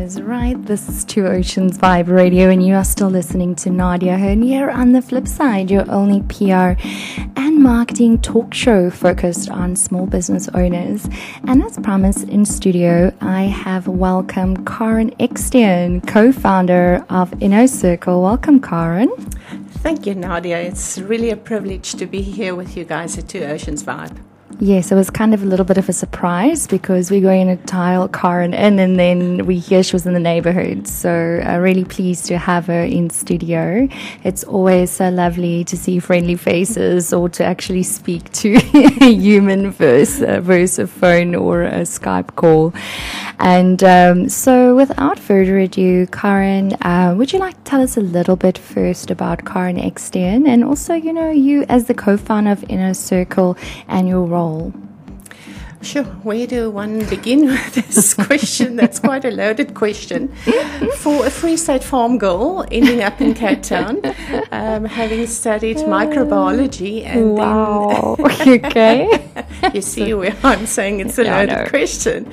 is right. This is Two Oceans Vibe Radio, and you are still listening to Nadia Hearn here on the flip side, your only PR and marketing talk show focused on small business owners. And as promised in studio, I have welcomed Karen Ekstein, co founder of Innocircle. Welcome, Karen. Thank you, Nadia. It's really a privilege to be here with you guys at Two Oceans Vibe. Yes, it was kind of a little bit of a surprise because we're in a tile Karen in and then we hear she was in the neighborhood. So uh, really pleased to have her in studio. It's always so lovely to see friendly faces or to actually speak to a human versus, uh, versus a phone or a Skype call. And um, so without further ado, Karen, uh, would you like to tell us a little bit first about Karen Ekstein and also, you know, you as the co-founder of Innocircle and your role role? Sure. Where do one begin with this question? That's quite a loaded question. For a Free State farm girl ending up in Cape Town, um, having studied microbiology and wow. then. okay. you see where I'm saying it's a loaded question.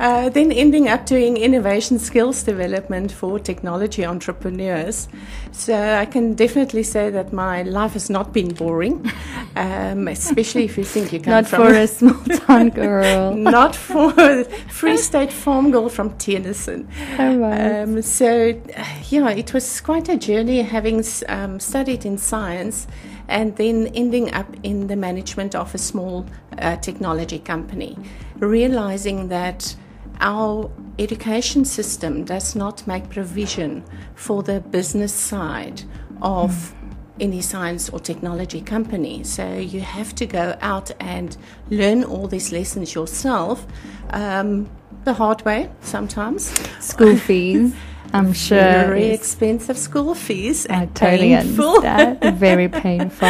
Uh, then ending up doing innovation skills development for technology entrepreneurs. So I can definitely say that my life has not been boring, um, especially if you think you come not from. for a small town girl girl. Not for a Free State farm girl from Theunissen. Oh, right. Um, so, yeah, it was quite a journey having um, studied in science and then ending up in the management of a small uh, technology company, realizing that our education system does not make provision for the business side of mm any science or technology company. So you have to go out and learn all these lessons yourself, um, the hard way sometimes. School fees. I'm sure. Very expensive school fees. and I totally painful. understand. Very painful.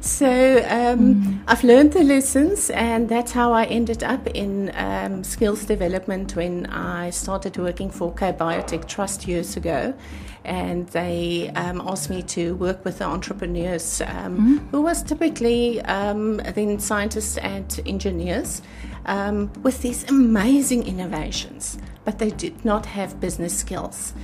so um, mm. I've learned the lessons, and that's how I ended up in um, skills development when I started working for Cape Biotech Trust years ago and they um, asked me to work with the entrepreneurs um, mm. who was typically um, then scientists and engineers um, with these amazing innovations, but they did not have business skills.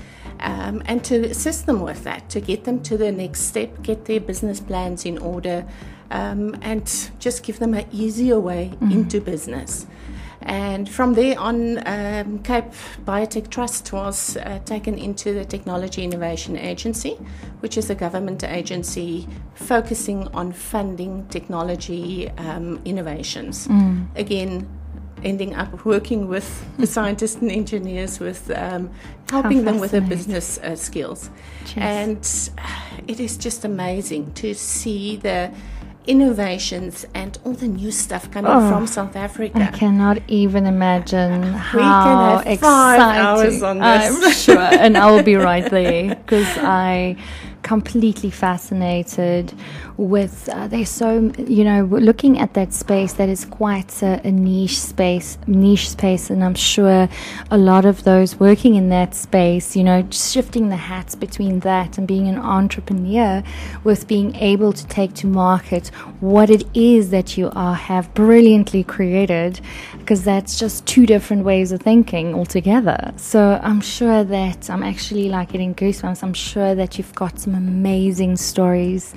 Um, and to assist them with that, to get them to the next step, get their business plans in order, um, and just give them an easier way mm. into business. And from there on, um, Cape Biotech Trust was uh, taken into the Technology Innovation Agency, which is a government agency focusing on funding technology um, innovations. Mm. Again, ending up working with the scientists and engineers with um, helping them with their business uh, skills. And it is just amazing to see the innovations and all the new stuff coming oh, from South Africa. I cannot even imagine how exciting. I'm sure, and I will be right there because I completely fascinated with uh, they're so you know looking at that space that is quite a, a, niche space niche space and i'm sure a lot of those working in that space you know shifting the hats between that and being an entrepreneur with being able to take to market what it is that you are have brilliantly created because that's just two different ways of thinking altogether. So i'm sure that i'm actually like getting goosebumps. I'm sure that you've got some amazing stories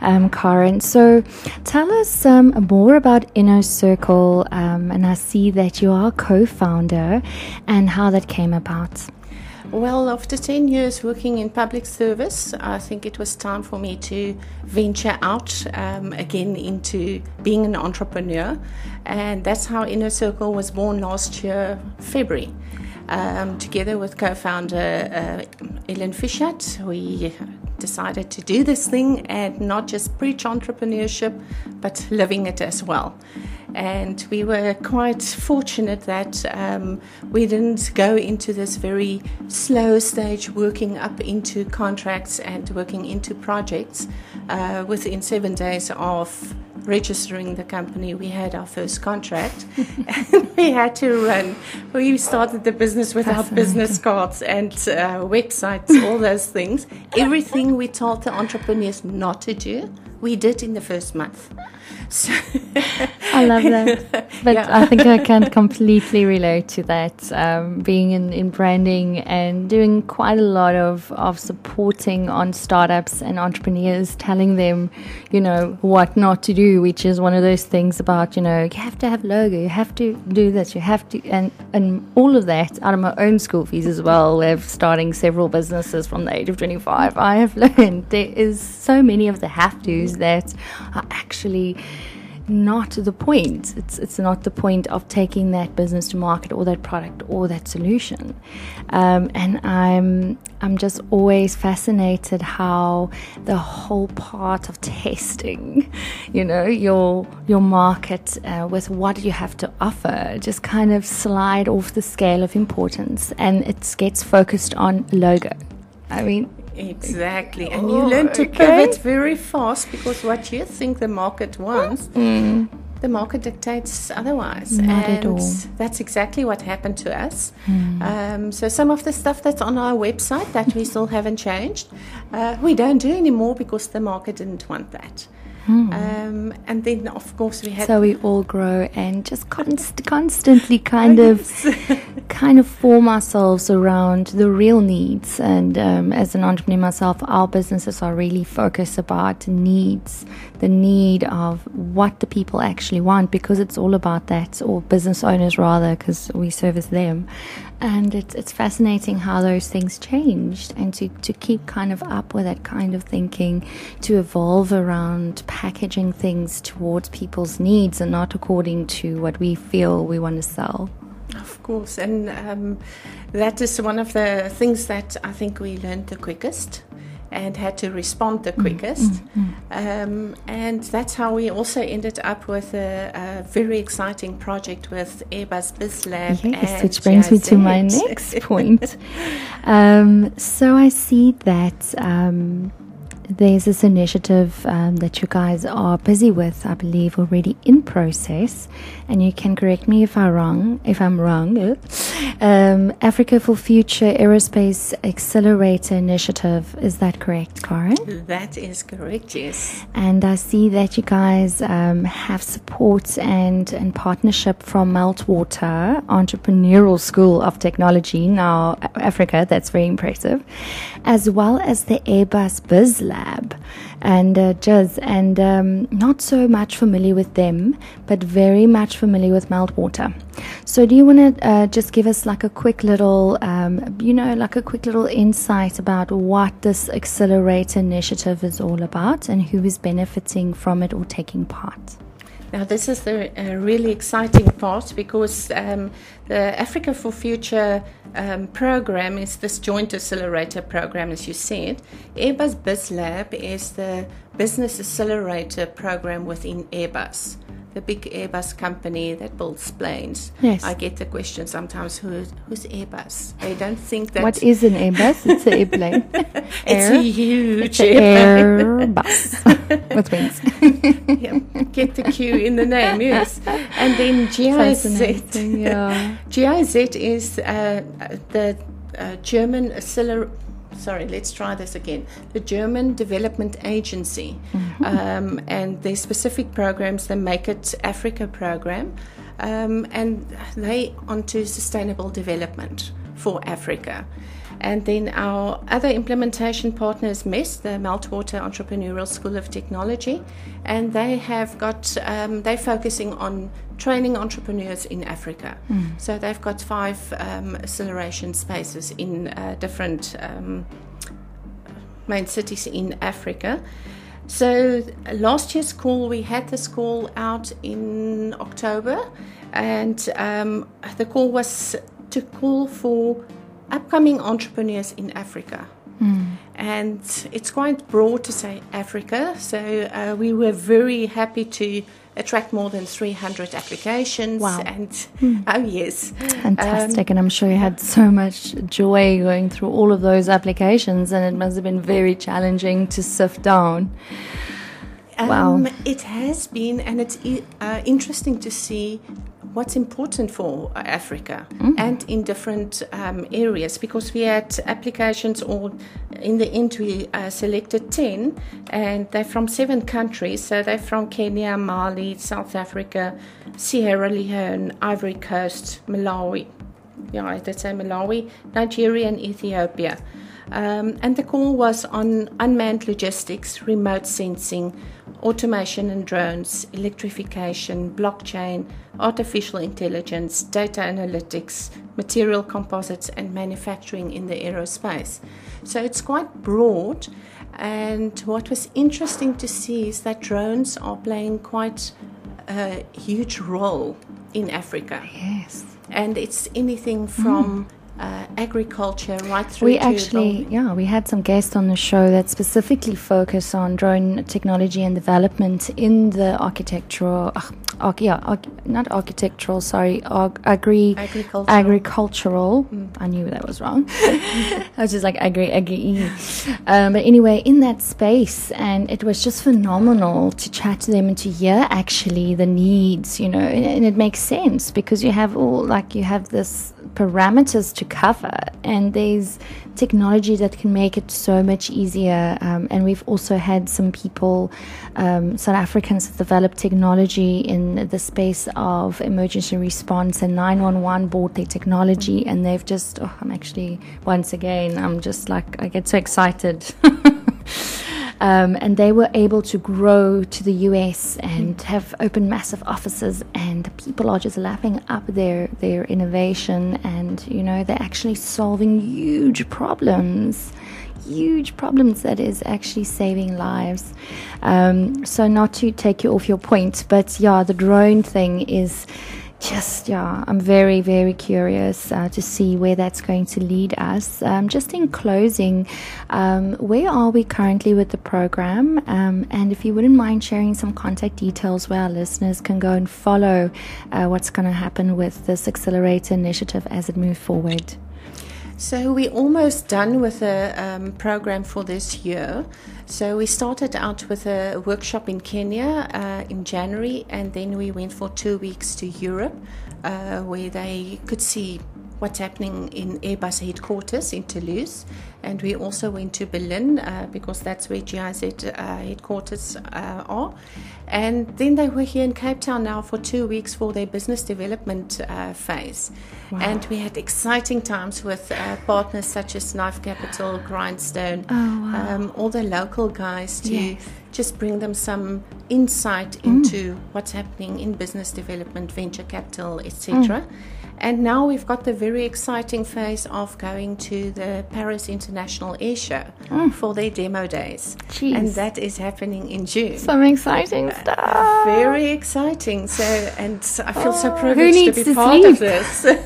um, Karen. So tell us um, more about Innocircle, um, and I see that you are co founder and how that came about. Well, after 10 years working in public service, I think it was time for me to venture out um, again into being an entrepreneur. And that's how Innocircle was born last year, February. Um, together with co founder uh, Ellen Fischert, we decided to do this thing and not just preach entrepreneurship, but living it as well. And we were quite fortunate that um, we didn't go into this very slow stage, working up into contracts and working into projects. Uh, within seven days of registering the company, we had our first contract and we had to run. We started the business without business cards and uh, websites, all those things. Everything we told the entrepreneurs not to do, we did in the first month. So I love that. But Yeah. I think I can completely relate to that. Um, being in, in branding and doing quite a lot of, of supporting on startups and entrepreneurs, telling them, you know, what not to do, which is one of those things about, you know, you have to have logo, you have to do this, you have to, and, and all of that out of my own school fees as well, of starting several businesses from the age of 25. I have learned there is so many of the have to's that are actually not the point. It's it's not the point of taking that business to market or that product or that solution. Um, and I'm I'm just always fascinated how the whole part of testing, you know, your your market uh, with what you have to offer, just kind of slide off the scale of importance, and it gets focused on logo. I mean, Exactly. And you Oh, learn to okay. pivot very fast because what you think the market wants, the market dictates otherwise. Mm. Not and at all. Mm. that's exactly what happened to us. Um, so some of the stuff that's on our website that we still haven't changed, uh, we don't do anymore because the market didn't want that. Um, and then, of course, we had Mm. so we all grow and just const- constantly kind of kind of form ourselves around the real needs. And um, as an entrepreneur myself our businesses are really focused about needs the need of what the people actually want because it's all about that or business owners rather because we service them. And it's, it's fascinating how those things changed and to, to keep kind of up with that kind of thinking to evolve around packaging things towards people's needs and not according to what we feel we want to sell Of course, and um, that is one of the things that I think we learned the quickest and had to respond the quickest. Um, and that's how we also ended up with a, a very exciting project with Airbus BizLab. Yes, and which brings me to my next point. um, so I see that um, there's this initiative um, that you guys are busy with, I believe, already in process, and you can correct me if I'm wrong. If I'm wrong, um, Africa for Future Aerospace Accelerator Initiative. Is that correct, Karen? That is correct, yes. And I see that you guys um, have support and, and partnership from Meltwater Entrepreneurial School of Technology, now Africa, that's very impressive, as well as the Airbus Biz Lab and uh. And um, not so much familiar with them, but very much familiar with Meltwater. So, do you want to uh, just give us like a quick little, um, you know, like a quick little insight about what this accelerator initiative is all about and who is benefiting from it or taking part? Now, this is the uh, really exciting part because um, the Africa for Future um, program is this joint accelerator program, as you said. Airbus BizLab is the business accelerator program within Airbus, the big Airbus company that builds planes. Yes. I get the question sometimes who, who's Airbus? They don't think that What is an Airbus? It's an airplane. it's Air? a huge It's an Airbus with wings. Get the Q in the name, yes. And then GIZ. Yeah. GIZ is uh, the uh, German acceler- Sorry, let's try this again. The German Development Agency, um, and their specific programs, the Make It Africa program, um, and they onto sustainable development for Africa. And then our other implementation partner is MES, the Meltwater Entrepreneurial School of Technology, and they have got um, they're focusing on training entrepreneurs in Africa. So they've got five um, acceleration spaces in uh, different um, main cities in Africa. So last year's call, we had this call out in October, and um, the call was to call for upcoming entrepreneurs in Africa. And it's quite broad to say Africa. So uh, we were very happy to attract more than 300 applications. Wow. And oh yes, Fantastic. and I'm sure you had so much joy going through all of those applications, and it must have been very challenging to sift down. Wow. Um, it has been, and it's uh, interesting to see what's important for Africa Mm. and in different um, areas because we had applications all in the end, we uh, selected 10, and they're from seven countries. So they're from Kenya, Mali, South Africa, Sierra Leone, Ivory Coast, Malawi. Yeah, I did say Malawi, Nigeria, and Ethiopia. Um, and the call was on unmanned logistics, remote sensing, automation and drones, electrification, blockchain, artificial intelligence, data analytics, material composites, and manufacturing in the aerospace. So it's quite broad. And what was interesting to see is that drones are playing quite a huge role in Africa. Yes. And it's anything from mm uh, agriculture right through we actually yeah we had some guests on the show that specifically focus on drone technology and development in the architectural uh, arch, yeah arch, not architectural sorry agri agricultural, agricultural. Mm. i knew that was wrong i was just like agri agri um, but anyway in that space and it was just phenomenal to chat to them and to hear actually the needs you know and, and it makes sense because you have all like you have this parameters to cover. And there's technology that can make it so much easier um, and we've also had some people um, south africans have developed technology in the space of emergency response and 911 bought their technology and they've just oh, i'm actually once again i'm just like i get so excited Um, and they were able to grow to the US and have open massive offices, and people are just lapping up their their innovation, and you know they're actually solving huge problems huge problems that is actually saving lives. Um, so, not to take you off your point, but yeah, the drone thing is just yeah i'm very very curious uh, to see where that's going to lead us. Um, just in closing um, where are we currently with the program? Um, and if you wouldn't mind sharing some contact details where our listeners can go and follow uh, what's going to happen with this accelerator initiative as it moves forward so we're almost done with the um, program for this year. So we started out with a workshop in Kenya uh, in January, and then we went for two weeks to Europe, uh, where they could see what's happening in Airbus headquarters in Toulouse. And we also went to Berlin uh, because that's where GIZ uh, headquarters uh, are. And then they were here in Cape Town now for two weeks for their business development uh, phase. Wow. And we had exciting times with uh, partners such as Knife Capital, Grindstone, oh, wow. um, all the local guys to yes. just bring them some insight mm. into mm. what's happening in business development, venture capital, etc. Mm. And now we've got the very exciting phase of going to the Paris International Air Show mm. for their demo days. Jeez. And that is happening in June. Some exciting uh, stuff. Very exciting. So, and I feel oh, so privileged to be to part sleep? of this. so,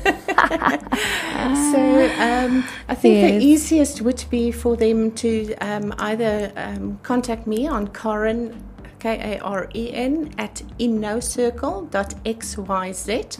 um, I think yes. the easiest would be for them to um, either um, contact me on Karen K A R E N at innocircle.xyz.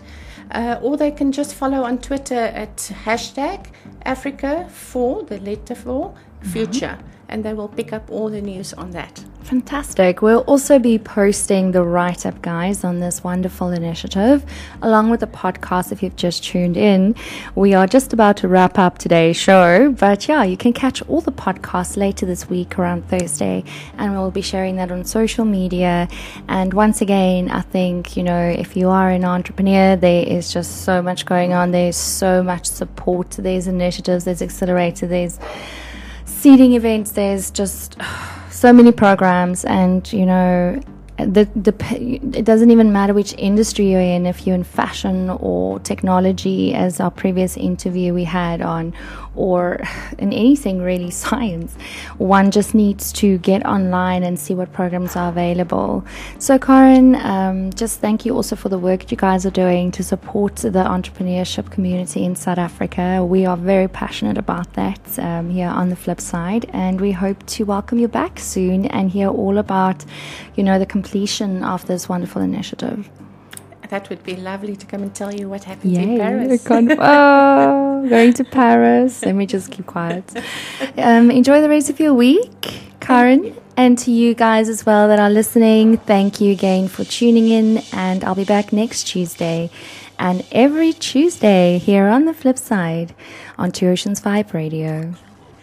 Uh, or they can just follow on Twitter at hashtag Africa for the letter for future. Mm-hmm and they will pick up all the news on that. Fantastic. We'll also be posting the write up, guys, on this wonderful initiative, along with the podcast if you've just tuned in. We are just about to wrap up today's show, but yeah, you can catch all the podcasts later this week around Thursday, and we'll be sharing that on social media. And once again, I think, you know, if you are an entrepreneur, there is just so much going on, there's so much support, there's initiatives, there's accelerator, there's seeding events, there's just so many programs, and you know, the, the it doesn't even matter which industry you're in if you're in fashion or technology as our previous interview we had on or in anything really science one just needs to get online and see what programs are available. So Karen um, just thank you also for the work you guys are doing to support the entrepreneurship community in South Africa. We are very passionate about that um, here on the flip side and we hope to welcome you back soon and hear all about you know the completion of this wonderful initiative that would be lovely to come and tell you what happened Yay, in Paris. oh, going to Paris. Let me just keep quiet. Um, enjoy the rest of your week, Karen. And to you guys as well that are listening, thank you again for tuning in. And I'll be back next Tuesday and every Tuesday here on the flip side on Two Oceans Vibe Radio.